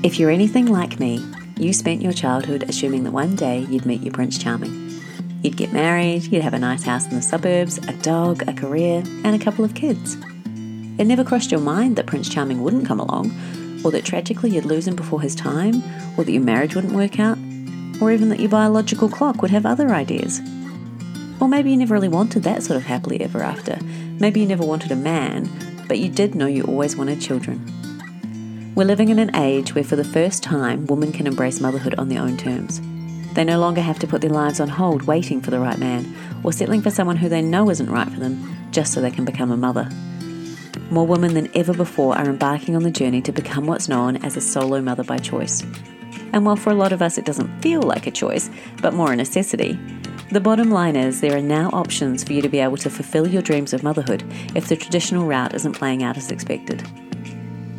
If you're anything like me, you spent your childhood assuming that one day you'd meet your Prince Charming. You'd get married, you'd have a nice house in the suburbs, a dog, a career, and a couple of kids. It never crossed your mind that Prince Charming wouldn't come along, or that tragically you'd lose him before his time, or that your marriage wouldn't work out, or even that your biological clock would have other ideas. Or maybe you never really wanted that sort of happily ever after. Maybe you never wanted a man, but you did know you always wanted children. We're living in an age where, for the first time, women can embrace motherhood on their own terms. They no longer have to put their lives on hold waiting for the right man, or settling for someone who they know isn't right for them just so they can become a mother. More women than ever before are embarking on the journey to become what's known as a solo mother by choice. And while for a lot of us it doesn't feel like a choice, but more a necessity, the bottom line is there are now options for you to be able to fulfill your dreams of motherhood if the traditional route isn't playing out as expected.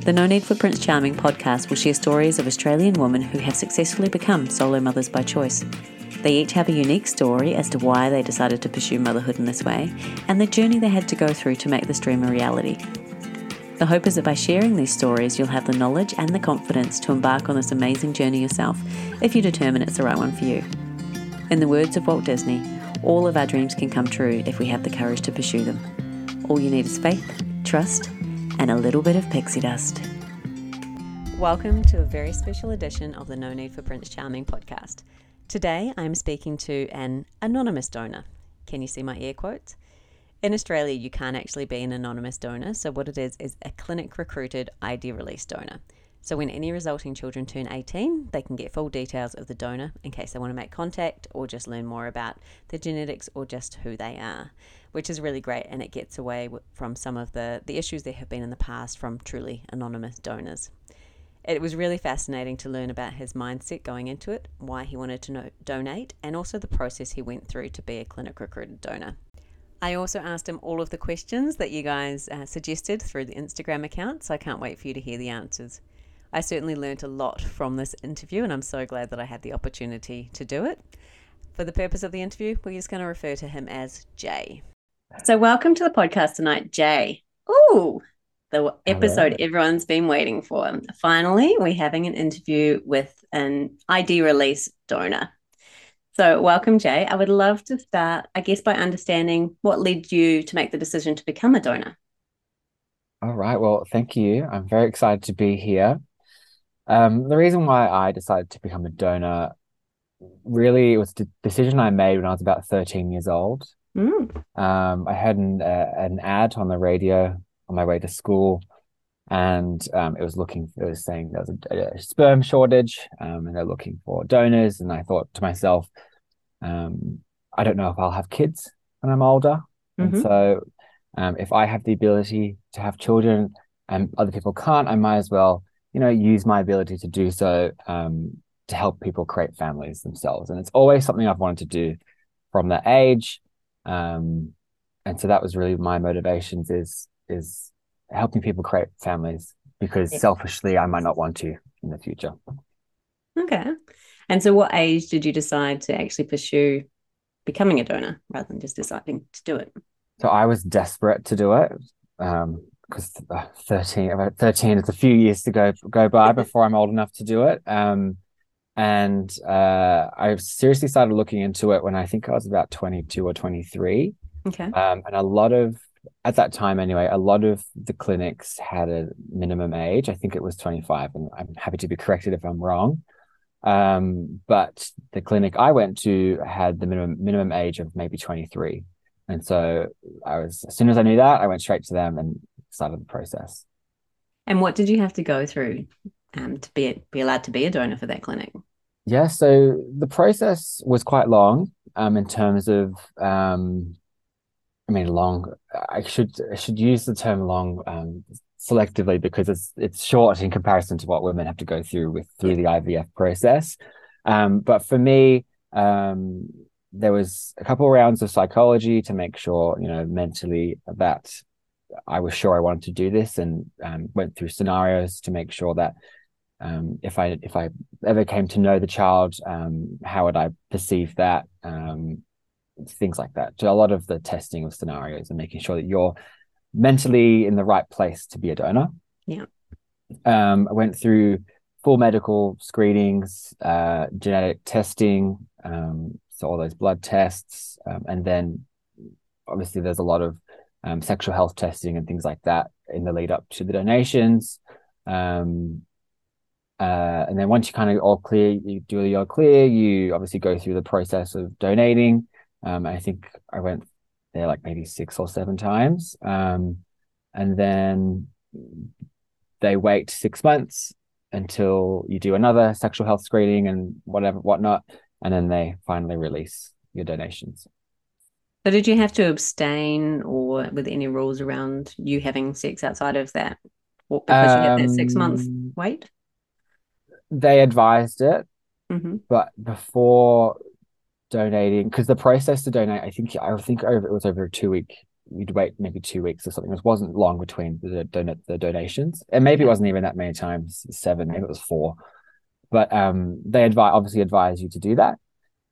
The No Need for Prince Charming podcast will share stories of Australian women who have successfully become solo mothers by choice. They each have a unique story as to why they decided to pursue motherhood in this way and the journey they had to go through to make this dream a reality. The hope is that by sharing these stories, you'll have the knowledge and the confidence to embark on this amazing journey yourself if you determine it's the right one for you. In the words of Walt Disney, all of our dreams can come true if we have the courage to pursue them. All you need is faith, trust, and a little bit of pixie dust. Welcome to a very special edition of the No Need for Prince Charming podcast. Today I'm speaking to an anonymous donor. Can you see my air quotes? In Australia, you can't actually be an anonymous donor, so what it is is a clinic recruited ID release donor. So when any resulting children turn 18, they can get full details of the donor in case they want to make contact or just learn more about their genetics or just who they are, which is really great and it gets away from some of the, the issues there have been in the past from truly anonymous donors. It was really fascinating to learn about his mindset going into it, why he wanted to donate, and also the process he went through to be a clinic recruited donor. I also asked him all of the questions that you guys uh, suggested through the Instagram account, so I can't wait for you to hear the answers. I certainly learnt a lot from this interview, and I'm so glad that I had the opportunity to do it. For the purpose of the interview, we're just going to refer to him as Jay. So, welcome to the podcast tonight, Jay. Ooh, the episode everyone's been waiting for. Finally, we're having an interview with an ID release donor. So, welcome, Jay. I would love to start, I guess, by understanding what led you to make the decision to become a donor. All right. Well, thank you. I'm very excited to be here. Um, the reason why I decided to become a donor really it was a decision I made when I was about 13 years old. Mm. Um, I had an, uh, an ad on the radio on my way to school, and um, it was looking, it was saying there was a, a sperm shortage, um, and they're looking for donors. And I thought to myself, um, I don't know if I'll have kids when I'm older, mm-hmm. and so um, if I have the ability to have children and other people can't, I might as well you know, use my ability to do so um, to help people create families themselves. And it's always something I've wanted to do from that age. Um, and so that was really my motivations is is helping people create families because yeah. selfishly I might not want to in the future. Okay. And so what age did you decide to actually pursue becoming a donor rather than just deciding to do it? So I was desperate to do it. Um, because uh, 13 about 13 it's a few years to go go by before i'm old enough to do it um and uh i seriously started looking into it when i think i was about 22 or 23 okay. Um and a lot of at that time anyway a lot of the clinics had a minimum age. I think it was 25 and i'm happy to be corrected if i'm wrong. Um but the clinic i went to had the minimum minimum age of maybe 23 and so I was, as soon as I knew that, I went straight to them and started the process. And what did you have to go through um, to be be allowed to be a donor for that clinic? Yeah, so the process was quite long um, in terms of, um, I mean, long. I should I should use the term long um, selectively because it's it's short in comparison to what women have to go through with through the IVF process. Um, but for me, um, there was a couple of rounds of psychology to make sure you know mentally that I was sure I wanted to do this and um, went through scenarios to make sure that um, if I if I ever came to know the child, um, how would I perceive that? Um, things like that. So a lot of the testing of scenarios and making sure that you're mentally in the right place to be a donor. Yeah. Um, I went through full medical screenings, uh, genetic testing, um, so all those blood tests, um, and then obviously there's a lot of um, sexual health testing and things like that in the lead up to the donations. Um, uh, and then once you kind of all clear, you do the all clear, you obviously go through the process of donating. Um, I think I went there like maybe six or seven times. Um, and then they wait six months until you do another sexual health screening and whatever, whatnot. And then they finally release your donations. So, did you have to abstain or with any rules around you having sex outside of that? because um, you had that six month um, wait? They advised it, mm-hmm. but before donating, because the process to donate, I think I think over it was over a two week. You'd wait maybe two weeks or something. It wasn't long between the donate the donations, and maybe it wasn't even that many times. Seven, maybe it was four. But um, they advise obviously advise you to do that.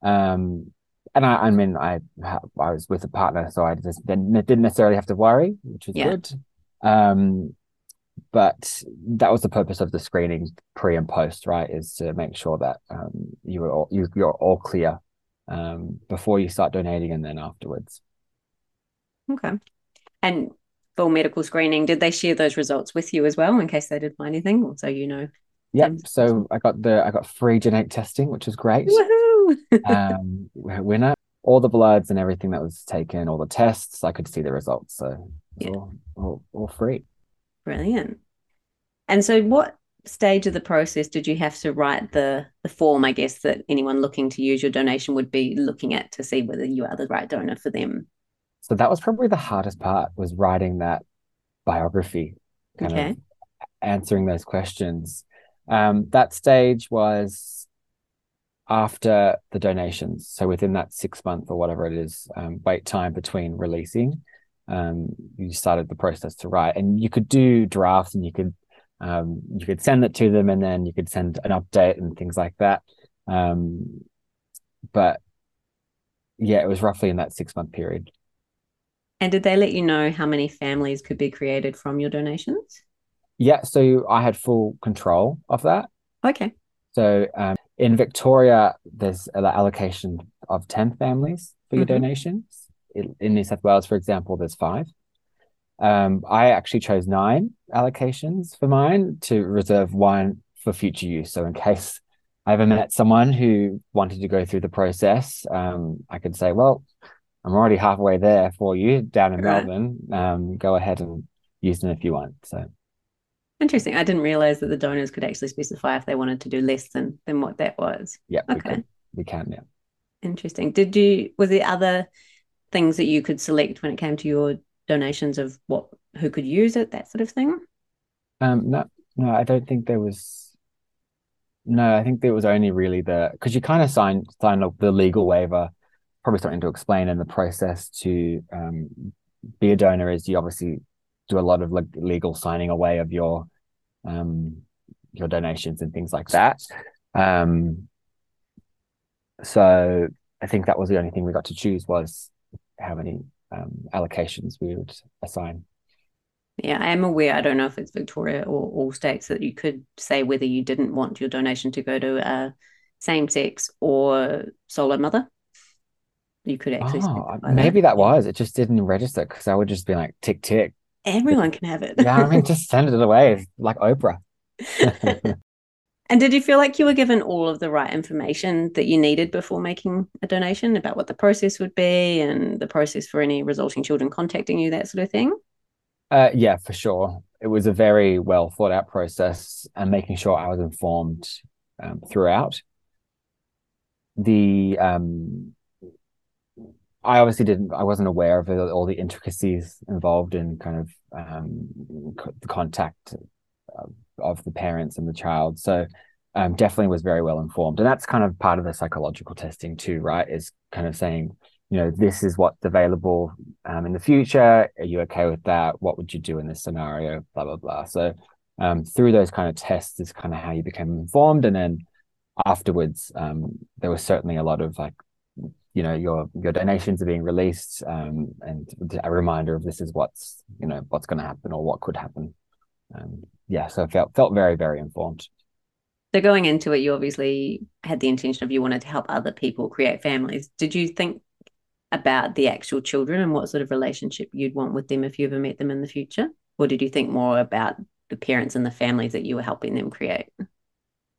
Um, and I, I mean, I I was with a partner, so I just didn't, didn't necessarily have to worry, which was yeah. good. Um, but that was the purpose of the screening pre and post, right? Is to make sure that um, you were all, you, you're all clear um, before you start donating and then afterwards. Okay. And full medical screening, did they share those results with you as well in case they did find anything, so you know? yeah So I got the I got free genetic testing, which was great. Woohoo! um, winner. All the bloods and everything that was taken, all the tests, I could see the results. So yeah. all, all, all free. Brilliant. And so, what stage of the process did you have to write the the form? I guess that anyone looking to use your donation would be looking at to see whether you are the right donor for them. So that was probably the hardest part was writing that biography, kind okay. of answering those questions. Um, that stage was after the donations, so within that six month or whatever it is um, wait time between releasing um, you started the process to write and you could do drafts and you could um, you could send it to them and then you could send an update and things like that. Um, but yeah it was roughly in that six month period. And did they let you know how many families could be created from your donations? Yeah so i had full control of that. Okay. So um, in victoria there's an allocation of 10 families for your mm-hmm. donations. In New South Wales, for example, there's five. Um, I actually chose nine allocations for mine to reserve one for future use. So in case I ever met someone who wanted to go through the process, um, I could say, well, I'm already halfway there for you down in right. Melbourne. Um, go ahead and use them if you want. So interesting. I didn't realize that the donors could actually specify if they wanted to do less than than what that was. Yeah. Okay. We can, we can yeah. Interesting. Did you was there other things that you could select when it came to your donations of what who could use it, that sort of thing? Um, no, no, I don't think there was. No, I think there was only really the because you kind of signed signed up the legal waiver, probably something to explain in the process to um, be a donor is you obviously do a lot of like legal signing away of your um your donations and things like that. Um, so I think that was the only thing we got to choose was how many um, allocations we would assign. Yeah, I am aware. I don't know if it's Victoria or all states that you could say whether you didn't want your donation to go to a same sex or solo mother. You could actually. Oh, maybe that. that was. It just didn't register because I would just be like tick tick. Everyone can have it. yeah, I mean, just send it away like Oprah. And did you feel like you were given all of the right information that you needed before making a donation about what the process would be and the process for any resulting children contacting you, that sort of thing? Uh, yeah, for sure. It was a very well thought out process and making sure I was informed um, throughout. The um, I obviously didn't. I wasn't aware of all the intricacies involved in kind of um, the contact of the parents and the child. So um, definitely was very well informed. And that's kind of part of the psychological testing too, right? Is kind of saying, you know, this is what's available um, in the future. Are you okay with that? What would you do in this scenario? Blah, blah, blah. So um, through those kind of tests is kind of how you became informed. And then afterwards, um, there was certainly a lot of like, you know, your your donations are being released, um, and a reminder of this is what's you know what's going to happen or what could happen. Um, yeah, so I felt felt very very informed. So going into it, you obviously had the intention of you wanted to help other people create families. Did you think about the actual children and what sort of relationship you'd want with them if you ever met them in the future? Or did you think more about the parents and the families that you were helping them create?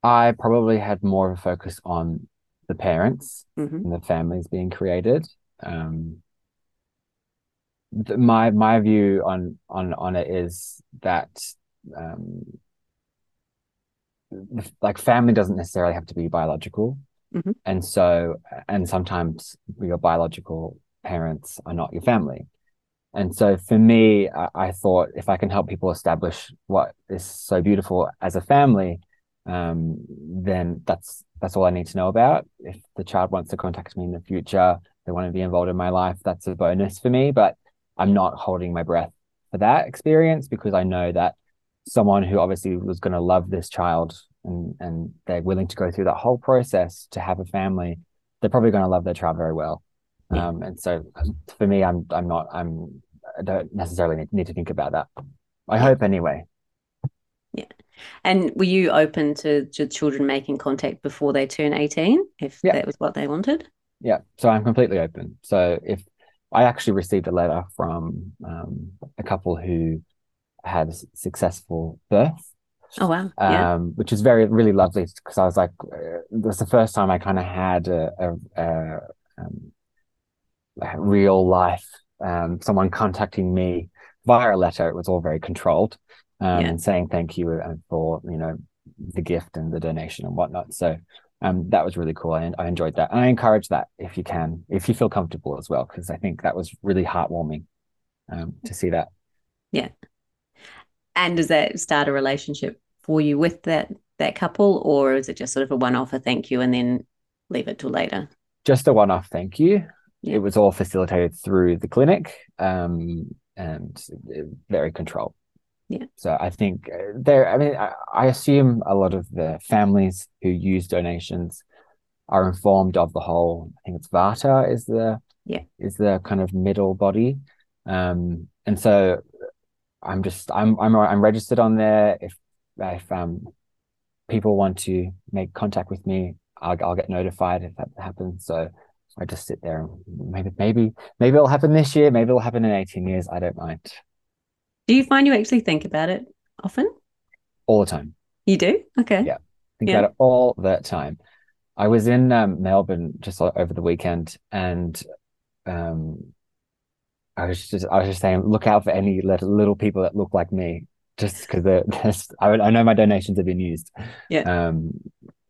I probably had more of a focus on the parents mm-hmm. and the families being created. Um, my my view on on on it is that um, like family doesn't necessarily have to be biological, mm-hmm. and so and sometimes your biological parents are not your family. And so for me, I, I, thought if I can help people establish what is so beautiful as a family, um, then that's that's all I need to know about. If the child wants to contact me in the future, they want to be involved in my life, that's a bonus for me. But I'm not holding my breath for that experience because I know that someone who obviously was going to love this child and and they're willing to go through that whole process to have a family, they're probably going to love their child very well. Yeah. Um, and so for me, I'm I'm not I'm I don't necessarily need, need to think about that. I hope anyway. Yeah. And were you open to, to children making contact before they turn 18 if yeah. that was what they wanted? Yeah. So I'm completely open. So if I actually received a letter from um, a couple who had a successful birth. Oh wow! Yeah. Um, which is very really lovely because I was like, uh, it was the first time I kind of had a, a, a, um, real life um, someone contacting me via a letter. It was all very controlled um, yeah. and saying thank you uh, for you know the gift and the donation and whatnot. So um, that was really cool. I, I enjoyed that. And I encourage that if you can, if you feel comfortable as well, because I think that was really heartwarming um, to see that. Yeah. And does that start a relationship for you with that that couple, or is it just sort of a one off a thank you and then leave it till later? Just a one off thank you. Yeah. It was all facilitated through the clinic um, and very controlled. Yeah. So I think uh, there, I mean, I, I, assume a lot of the families who use donations are informed of the whole, I think it's VARTA is the, yeah, is the kind of middle body. Um, and so I'm just, I'm, I'm, I'm registered on there. If, if, um, people want to make contact with me, I'll, I'll get notified if that happens. So I just sit there and maybe, maybe, maybe it'll happen this year. Maybe it'll happen in 18 years. I don't mind. Do you find you actually think about it often? All the time. You do? Okay. Yeah. Think yeah. about it all the time. I was in um, Melbourne just over the weekend and um, I was just I was just saying, look out for any little, little people that look like me, just because they're, they're I, I know my donations have been used. Yeah. Um,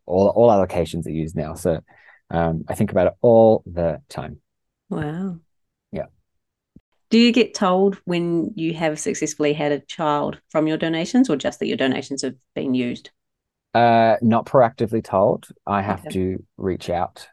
all all allocations are used now, so um, I think about it all the time. Wow. Yeah. Do you get told when you have successfully had a child from your donations or just that your donations have been used? Uh, not proactively told. I have okay. to reach out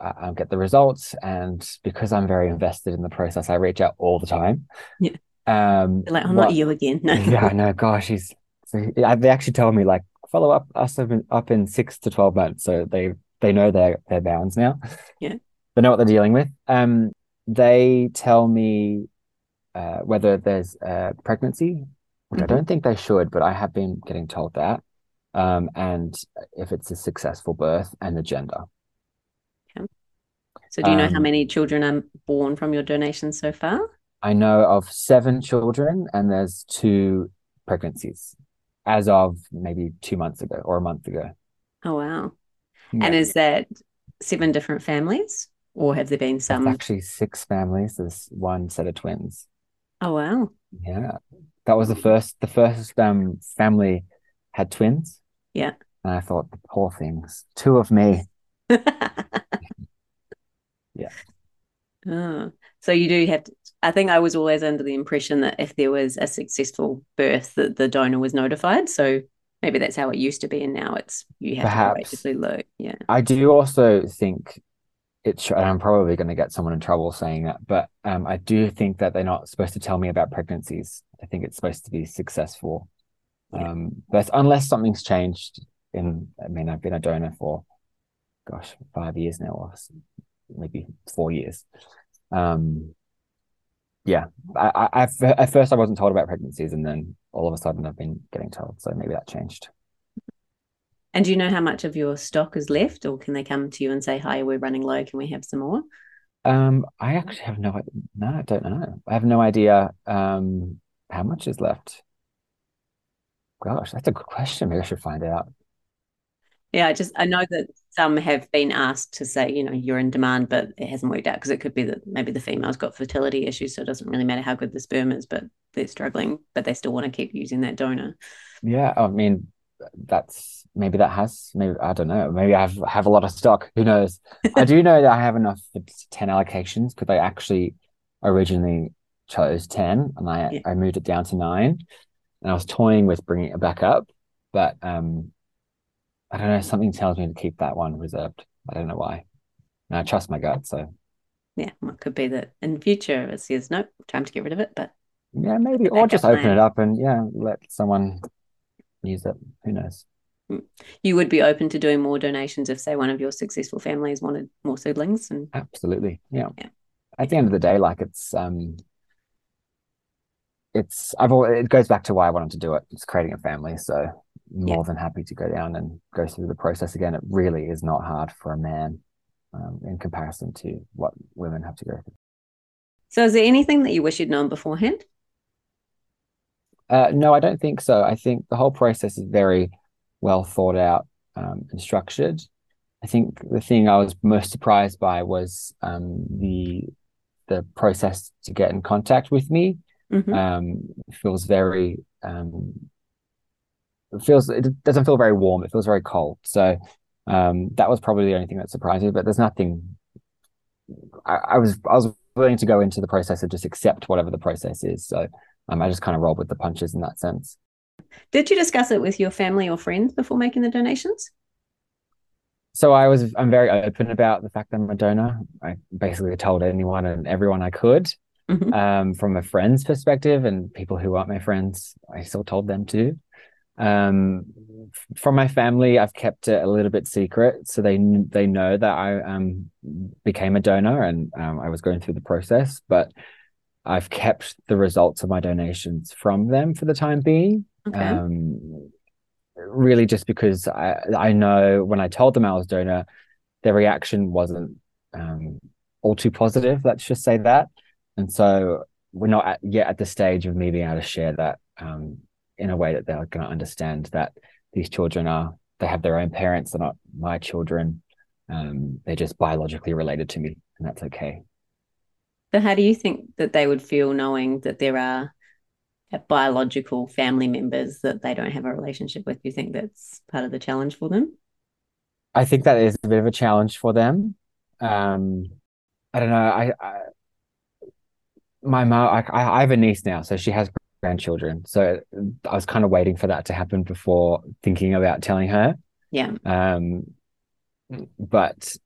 uh, get the results. And because I'm very invested in the process, I reach out all the time. Yeah. Um, like, I'm not you again. No. yeah, no, gosh, he's, so they actually tell me like follow up us up in, up in six to 12 months. So they, they know their, their bounds now. Yeah. They know what they're dealing with. Um, they tell me uh, whether there's a pregnancy, which mm-hmm. I don't think they should, but I have been getting told that. Um, and if it's a successful birth and the gender. So, do you know um, how many children are born from your donations so far? I know of seven children, and there's two pregnancies as of maybe two months ago or a month ago. Oh, wow. Yeah. And is that seven different families, or have there been some? Actually six families. There's one set of twins. Oh wow. Yeah. That was the first the first um family had twins. Yeah. And I thought the poor things. Two of me. yeah. Oh. So you do have to I think I was always under the impression that if there was a successful birth that the donor was notified. So maybe that's how it used to be and now it's you have Perhaps. to look. Yeah. I do also think it's and I'm probably going to get someone in trouble saying that, but um, I do think that they're not supposed to tell me about pregnancies. I think it's supposed to be successful. Yeah. Um, but unless something's changed in, I mean, I've been a donor for, gosh, five years now, or maybe four years. Um, yeah, I, I, at first I wasn't told about pregnancies, and then all of a sudden I've been getting told. So maybe that changed. And do you know how much of your stock is left, or can they come to you and say, "Hi, we're running low. Can we have some more?" Um, I actually have no no, I don't know. I have no idea um how much is left. Gosh, that's a good question. Maybe I should find out. Yeah, I just I know that some have been asked to say, you know, you're in demand, but it hasn't worked out because it could be that maybe the female's got fertility issues, so it doesn't really matter how good the sperm is, but they're struggling, but they still want to keep using that donor. Yeah, I mean, that's maybe that has maybe I don't know. Maybe I have have a lot of stock. Who knows? I do know that I have enough for ten allocations because I actually originally chose ten and I yeah. I moved it down to nine, and I was toying with bringing it back up, but um, I don't know. Something tells me to keep that one reserved. I don't know why. And I trust my gut, so yeah, well, it could be that in the future it says no, time to get rid of it, but yeah, maybe or just open it up and yeah, let someone use it. Who knows? Hmm. You would be open to doing more donations if, say, one of your successful families wanted more siblings. And absolutely, yeah. yeah. At the end of the day, like it's um, it's I've always, it goes back to why I wanted to do it. It's creating a family, so more yeah. than happy to go down and go through the process again. It really is not hard for a man um, in comparison to what women have to go through. So, is there anything that you wish you'd known beforehand? Uh, no, I don't think so. I think the whole process is very well thought out um, and structured. I think the thing I was most surprised by was um, the the process to get in contact with me. Mm-hmm. Um, feels very um, feels it doesn't feel very warm. It feels very cold. So um, that was probably the only thing that surprised me. But there's nothing. I, I was I was willing to go into the process and just accept whatever the process is. So um, I just kind of rolled with the punches in that sense. Did you discuss it with your family or friends before making the donations? So I was I'm very open about the fact that I'm a donor. I basically told anyone and everyone I could. Mm-hmm. Um, from a friend's perspective and people who aren't my friends, I still told them to. Um, from my family, I've kept it a little bit secret, so they they know that I um became a donor and um, I was going through the process. But I've kept the results of my donations from them for the time being. Okay. Um, really, just because I I know when I told them I was donor, their reaction wasn't um, all too positive. Let's just say that, and so we're not at, yet at the stage of me being able to share that um, in a way that they're going to understand that these children are they have their own parents. They're not my children. Um, they're just biologically related to me, and that's okay. So, how do you think that they would feel knowing that there are biological family members that they don't have a relationship with? Do you think that's part of the challenge for them? I think that is a bit of a challenge for them. Um, I don't know. I, I my mom, I, I have a niece now, so she has grandchildren. So I was kind of waiting for that to happen before thinking about telling her. Yeah. Um, but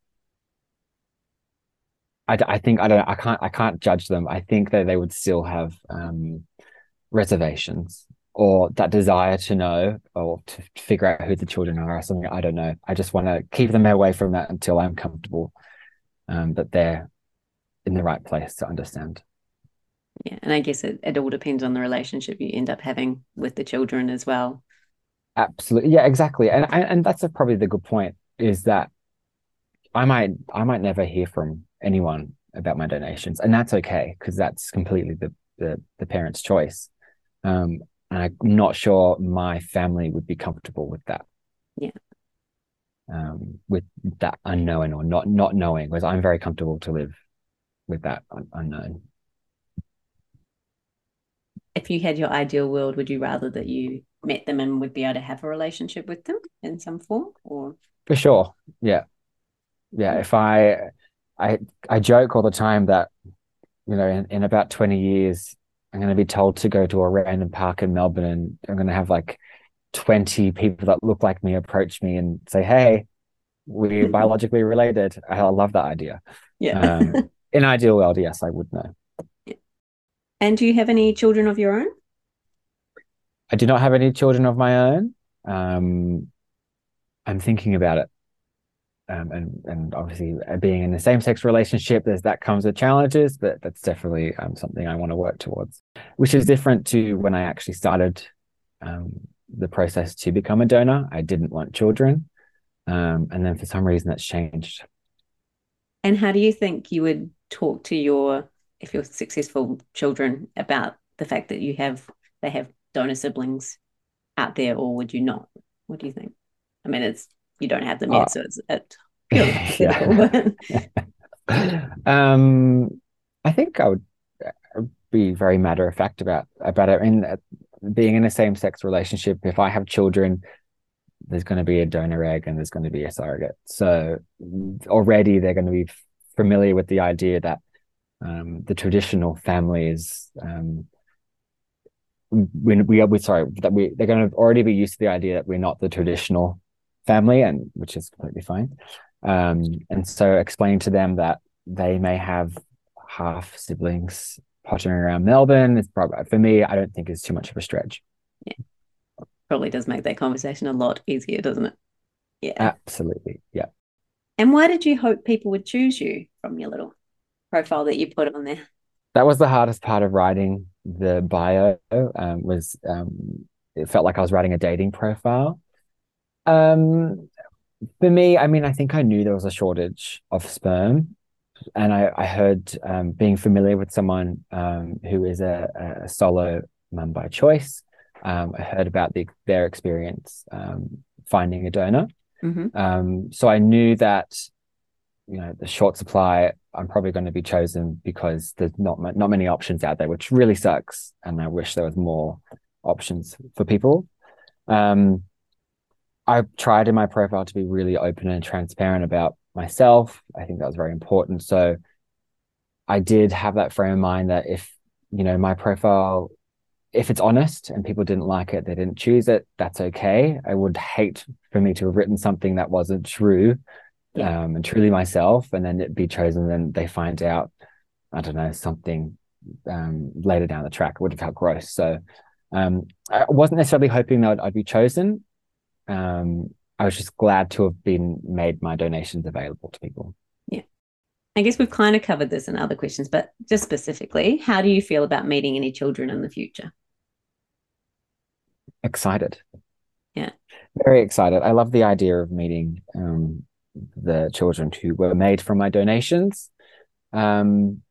I, I think I don't I can't I can't judge them. I think that they would still have um, reservations or that desire to know or to figure out who the children are or something. I don't know. I just want to keep them away from that until I'm comfortable um, that they're in the right place to understand. Yeah, and I guess it, it all depends on the relationship you end up having with the children as well. Absolutely, yeah, exactly, and and that's probably the good point is that I might I might never hear from anyone about my donations, and that's okay because that's completely the, the the parent's choice. Um, and I'm not sure my family would be comfortable with that. Yeah. Um, with that unknown or not not knowing, because I'm very comfortable to live with that un- unknown. If you had your ideal world, would you rather that you met them and would be able to have a relationship with them in some form, or for sure, yeah, yeah. If I I I joke all the time that you know in, in about 20 years I'm going to be told to go to a random park in Melbourne and I'm going to have like 20 people that look like me approach me and say, "Hey, we're biologically related." I love that idea. Yeah. um, in ideal world, yes, I would know. And do you have any children of your own? I do not have any children of my own. Um, I'm thinking about it um, and and obviously uh, being in the same sex relationship, there's that comes with challenges, but that's definitely um, something I want to work towards, which is different to when I actually started um, the process to become a donor. I didn't want children. Um, and then for some reason that's changed. And how do you think you would talk to your, if you're successful children, about the fact that you have, they have donor siblings out there, or would you not? What do you think? I mean, it's, you don't have them yet, oh. so it's, it purely um, I think I would be very matter of fact about about it. In uh, being in a same sex relationship, if I have children, there's going to be a donor egg and there's going to be a surrogate. So already they're going to be familiar with the idea that um, the traditional families um, when we are we sorry that we they're going to already be used to the idea that we're not the traditional family and which is completely fine um, and so explaining to them that they may have half siblings pottering around Melbourne. It's probably for me, I don't think it's too much of a stretch. Yeah. Probably does make that conversation a lot easier, doesn't it? Yeah. Absolutely. Yeah. And why did you hope people would choose you from your little profile that you put on there? That was the hardest part of writing the bio. Um, was um, it felt like I was writing a dating profile. Um, for me, I mean, I think I knew there was a shortage of sperm and I, I heard um, being familiar with someone um, who is a, a, solo mum by choice. Um, I heard about the, their experience um, finding a donor. Mm-hmm. Um, so I knew that, you know, the short supply, I'm probably going to be chosen because there's not not many options out there, which really sucks. And I wish there was more options for people. Um, I tried in my profile to be really open and transparent about myself. I think that was very important. So I did have that frame of mind that if, you know, my profile, if it's honest and people didn't like it, they didn't choose it, that's okay. I would hate for me to have written something that wasn't true yeah. um, and truly myself, and then it be chosen, then they find out, I don't know, something um, later down the track. It would have felt gross. So um, I wasn't necessarily hoping that I'd, I'd be chosen. Um, I was just glad to have been made my donations available to people. Yeah. I guess we've kind of covered this in other questions, but just specifically, how do you feel about meeting any children in the future? Excited. Yeah. Very excited. I love the idea of meeting um, the children who were made from my donations. Um,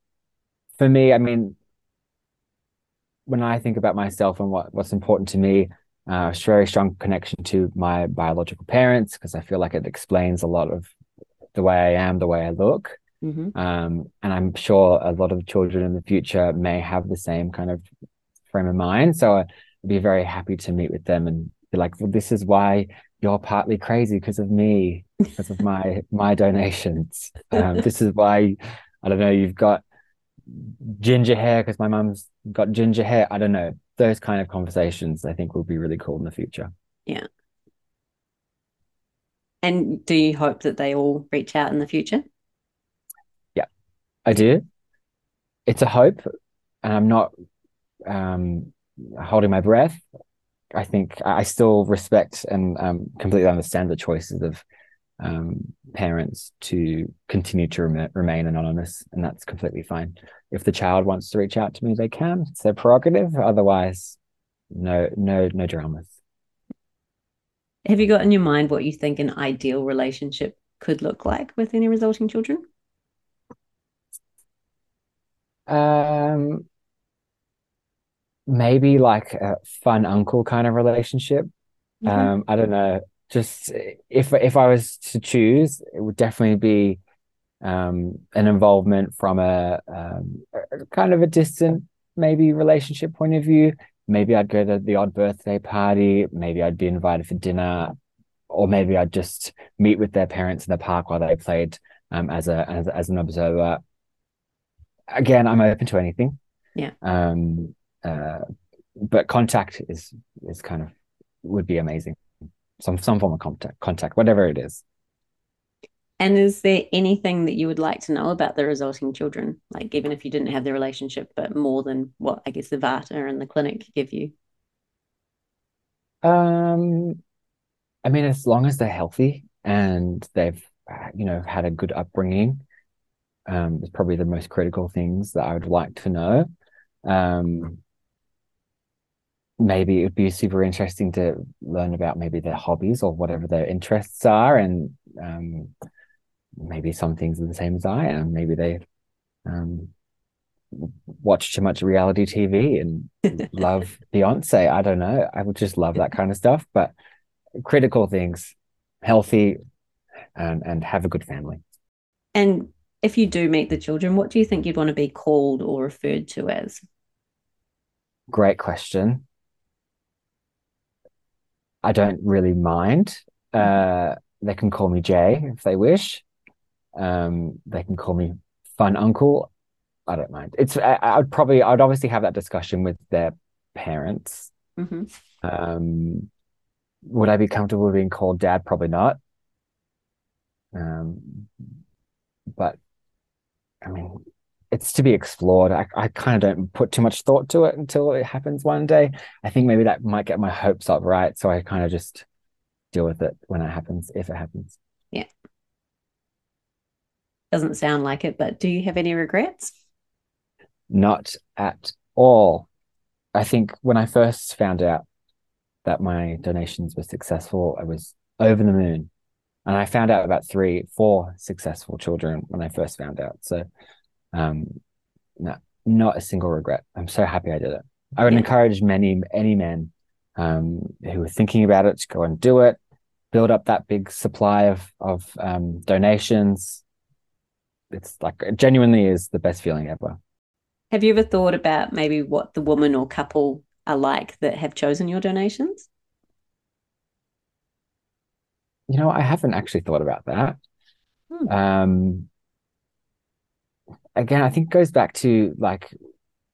for me, I mean, when I think about myself and what, what's important to me, uh, very strong connection to my biological parents because I feel like it explains a lot of the way I am, the way I look. Mm-hmm. Um, and I'm sure a lot of children in the future may have the same kind of frame of mind. So I'd be very happy to meet with them and be like, well, this is why you're partly crazy because of me, because of my my donations. Um, this is why I don't know, you've got ginger hair because my mum's got ginger hair. I don't know those kind of conversations I think will be really cool in the future. Yeah. And do you hope that they all reach out in the future? Yeah, I do. It's a hope, and I'm not um, holding my breath. I think I still respect and um, completely understand the choices of um, parents to continue to rem- remain anonymous, and that's completely fine. If the child wants to reach out to me, they can. It's their prerogative. Otherwise, no, no, no dramas. Have you got in your mind what you think an ideal relationship could look like with any resulting children? Um, maybe like a fun uncle kind of relationship. Okay. Um, I don't know just if if I was to choose, it would definitely be um, an involvement from a, um, a, kind of a distant maybe relationship point of view. Maybe I'd go to the odd birthday party. Maybe I'd be invited for dinner, or maybe I'd just meet with their parents in the park while they played um, as a as, as an observer. Again, I'm open to anything. Yeah. Um. Uh, but contact is is kind of would be amazing some some form of contact, contact, whatever it is. And is there anything that you would like to know about the resulting children? Like even if you didn't have the relationship, but more than what I guess the VARTA and the clinic give you? Um I mean as long as they're healthy and they've you know had a good upbringing, um, is probably the most critical things that I would like to know. Um maybe it would be super interesting to learn about maybe their hobbies or whatever their interests are and um, maybe some things are the same as I am. Maybe they um, watch too much reality TV and love Beyonce. I don't know. I would just love that kind of stuff. But critical things, healthy, and and have a good family. And if you do meet the children, what do you think you'd want to be called or referred to as? Great question. I don't really mind. Uh, they can call me Jay if they wish. Um, they can call me Fun Uncle. I don't mind. It's I, I would probably I'd obviously have that discussion with their parents. Mm-hmm. Um, would I be comfortable being called dad? Probably not. Um, but I mean, it's to be explored. I, I kind of don't put too much thought to it until it happens one day. I think maybe that might get my hopes up, right? So I kind of just deal with it when it happens, if it happens. Yeah. Doesn't sound like it, but do you have any regrets? Not at all. I think when I first found out that my donations were successful, I was over the moon. And I found out about three, four successful children when I first found out. So um, no, not a single regret. I'm so happy I did it. I would yeah. encourage many, any men um, who are thinking about it to go and do it, build up that big supply of of um, donations. It's like it genuinely is the best feeling ever. Have you ever thought about maybe what the woman or couple are like that have chosen your donations? You know, I haven't actually thought about that. Hmm. Um, again, I think goes back to like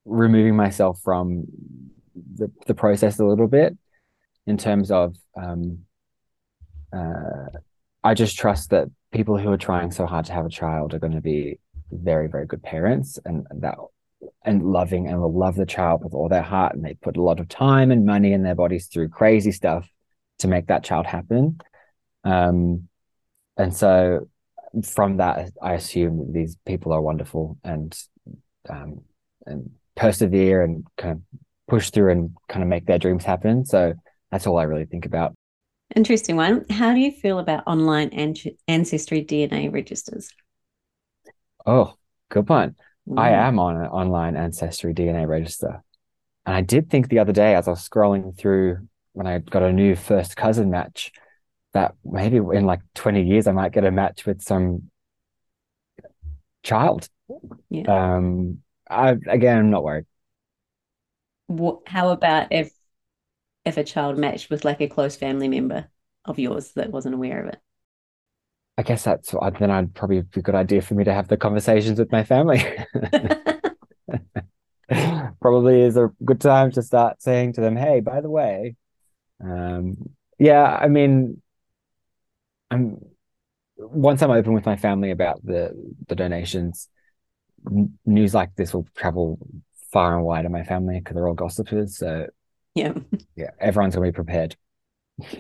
removing myself from the, the process a little bit in terms of um, uh, I just trust that people who are trying so hard to have a child are going to be very, very good parents and that and loving and will love the child with all their heart and they put a lot of time and money in their bodies through crazy stuff to make that child happen. Um, and so from that, I assume these people are wonderful and um, and persevere and kind of push through and kind of make their dreams happen. So that's all I really think about. Interesting one. How do you feel about online ancestry DNA registers? Oh, good one. Mm. I am on an online ancestry DNA register. And I did think the other day as I was scrolling through when I got a new first cousin match, that maybe in like 20 years I might get a match with some child. Yeah. Um I again I'm not worried. What how about if if a child matched with like a close family member of yours that wasn't aware of it? I guess that's then I'd probably be a good idea for me to have the conversations with my family. probably is a good time to start saying to them, "Hey, by the way, um, yeah, I mean, I'm once I'm open with my family about the the donations, news like this will travel far and wide in my family because they're all gossipers. So yeah, yeah, everyone's gonna be prepared.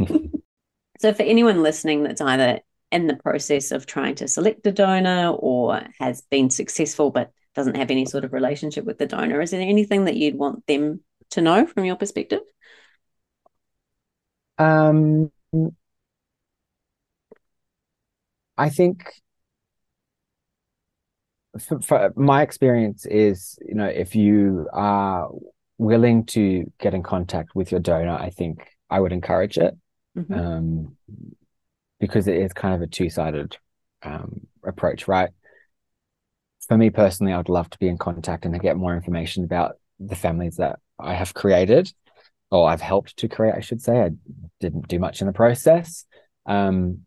so for anyone listening that's either in the process of trying to select a donor or has been successful but doesn't have any sort of relationship with the donor, is there anything that you'd want them to know from your perspective? Um, I think for, for, my experience is, you know, if you are willing to get in contact with your donor, I think I would encourage it. Mm-hmm. Um, because it is kind of a two-sided um, approach, right? For me personally, I would love to be in contact and to get more information about the families that I have created or I've helped to create, I should say. I didn't do much in the process. Um,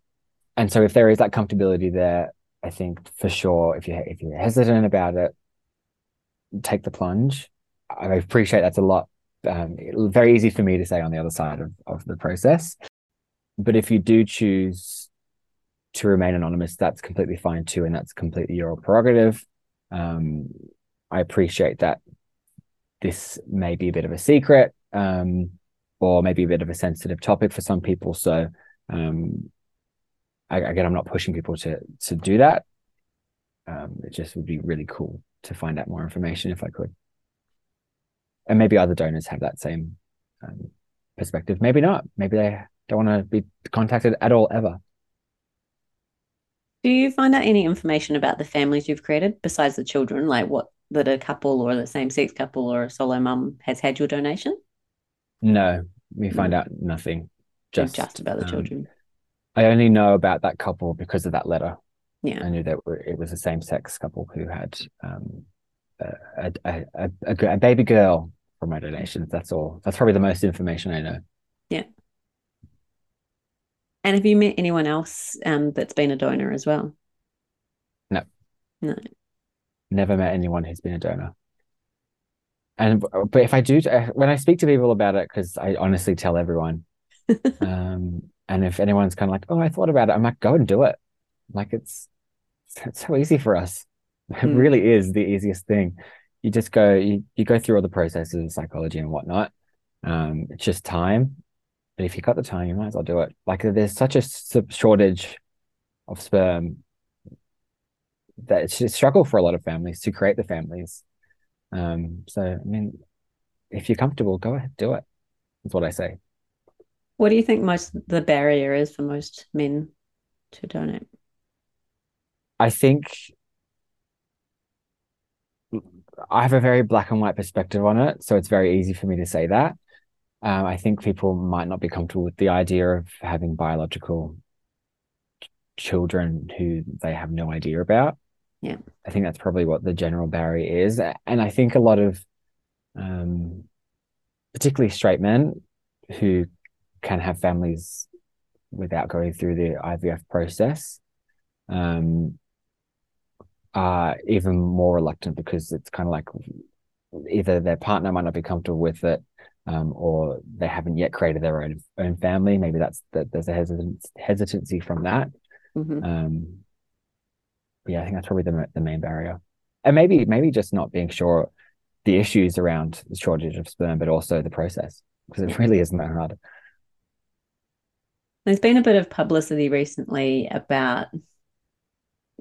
and so if there is that comfortability there, I think for sure, if you if you're hesitant about it, take the plunge. I appreciate that's a lot. Um, very easy for me to say on the other side of, of the process. But if you do choose to remain anonymous, that's completely fine too, and that's completely your prerogative. Um, I appreciate that this may be a bit of a secret, um, or maybe a bit of a sensitive topic for some people. So um, I, again, I'm not pushing people to to do that. Um, it just would be really cool to find out more information if I could, and maybe other donors have that same um, perspective. Maybe not. Maybe they don't want to be contacted at all ever. Do you find out any information about the families you've created besides the children, like what that a couple or the same sex couple or a solo mum has had your donation? No, we find out nothing. Just, just about the um, children. I only know about that couple because of that letter. Yeah, I knew that it was a same sex couple who had um, a, a, a, a, baby girl from my donations. That's all. That's probably the most information I know. Yeah. And have you met anyone else um, that's been a donor as well? No. No. Never met anyone who's been a donor. And but if I do, uh, when I speak to people about it, because I honestly tell everyone, um, and if anyone's kind of like, "Oh, I thought about it," I'm like, "Go and do it." Like it's it's so easy for us. It mm. really is the easiest thing. You just go, you, you go through all the processes of psychology and whatnot. Um, it's just time. But if you got the time, you might as well do it. Like there's such a shortage of sperm that it's a struggle for a lot of families to create the families. Um, so I mean, if you're comfortable, go ahead, do it. That's what I say. What do you think most the barrier is for most men to donate? I think I have a very black and white perspective on it, so it's very easy for me to say that. Um, I think people might not be comfortable with the idea of having biological children who they have no idea about. Yeah, I think that's probably what the general barrier is, and I think a lot of, um, particularly straight men, who can have families without going through the IVF process, um, are even more reluctant because it's kind of like either their partner might not be comfortable with it um, or they haven't yet created their own own family. Maybe that's that there's a hesitancy, hesitancy from that. Mm-hmm. Um, yeah, I think that's probably the the main barrier, and maybe maybe just not being sure the issues around the shortage of sperm, but also the process because it really isn't that hard. There's been a bit of publicity recently about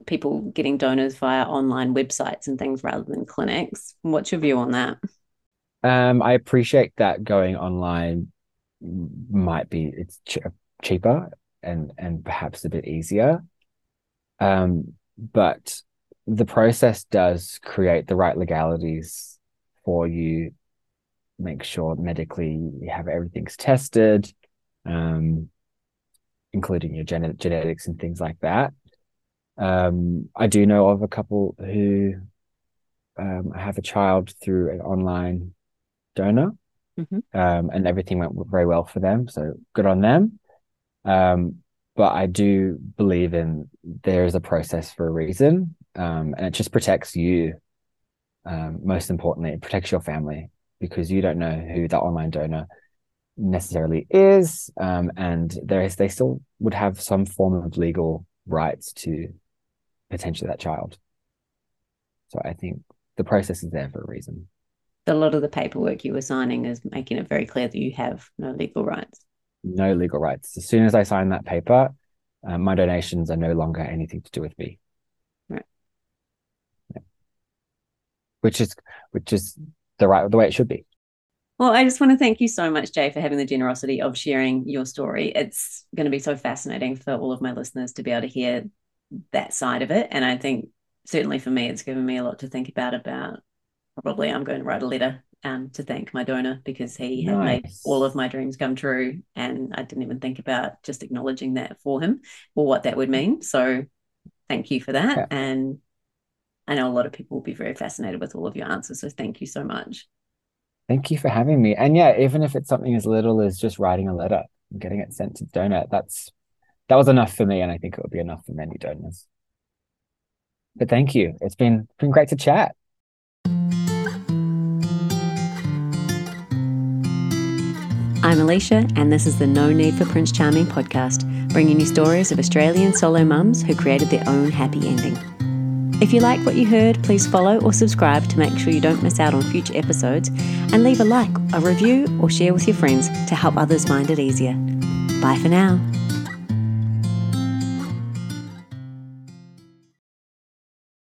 people getting donors via online websites and things rather than clinics. What's your view on that? Um, I appreciate that going online might be it's ch- cheaper and and perhaps a bit easier. Um, but the process does create the right legalities for you. Make sure medically you have everything's tested, um, including your gen- genetics and things like that. Um, I do know of a couple who um, have a child through an online donor, mm-hmm. um, and everything went very well for them. So good on them. Um, but I do believe in there is a process for a reason, um, and it just protects you. Um, most importantly, it protects your family because you don't know who that online donor necessarily is, um, and there is they still would have some form of legal rights to potentially that child. So I think the process is there for a reason. A lot of the paperwork you were signing is making it very clear that you have no legal rights. No legal rights. As soon as I sign that paper, uh, my donations are no longer anything to do with me. Right. Yeah. Which is which is the right the way it should be. Well, I just want to thank you so much, Jay, for having the generosity of sharing your story. It's going to be so fascinating for all of my listeners to be able to hear that side of it. And I think certainly for me, it's given me a lot to think about. About probably I'm going to write a letter um, to thank my donor because he nice. had made all of my dreams come true, and I didn't even think about just acknowledging that for him or what that would mean. So thank you for that, yeah. and I know a lot of people will be very fascinated with all of your answers. So thank you so much. Thank you for having me. And yeah, even if it's something as little as just writing a letter and getting it sent to the donor, that's that was enough for me, and I think it would be enough for many donors. But thank you. It's been been great to chat. I'm Alicia, and this is the No Need for Prince Charming podcast, bringing you stories of Australian solo mums who created their own happy ending. If you like what you heard, please follow or subscribe to make sure you don't miss out on future episodes, and leave a like, a review, or share with your friends to help others find it easier. Bye for now.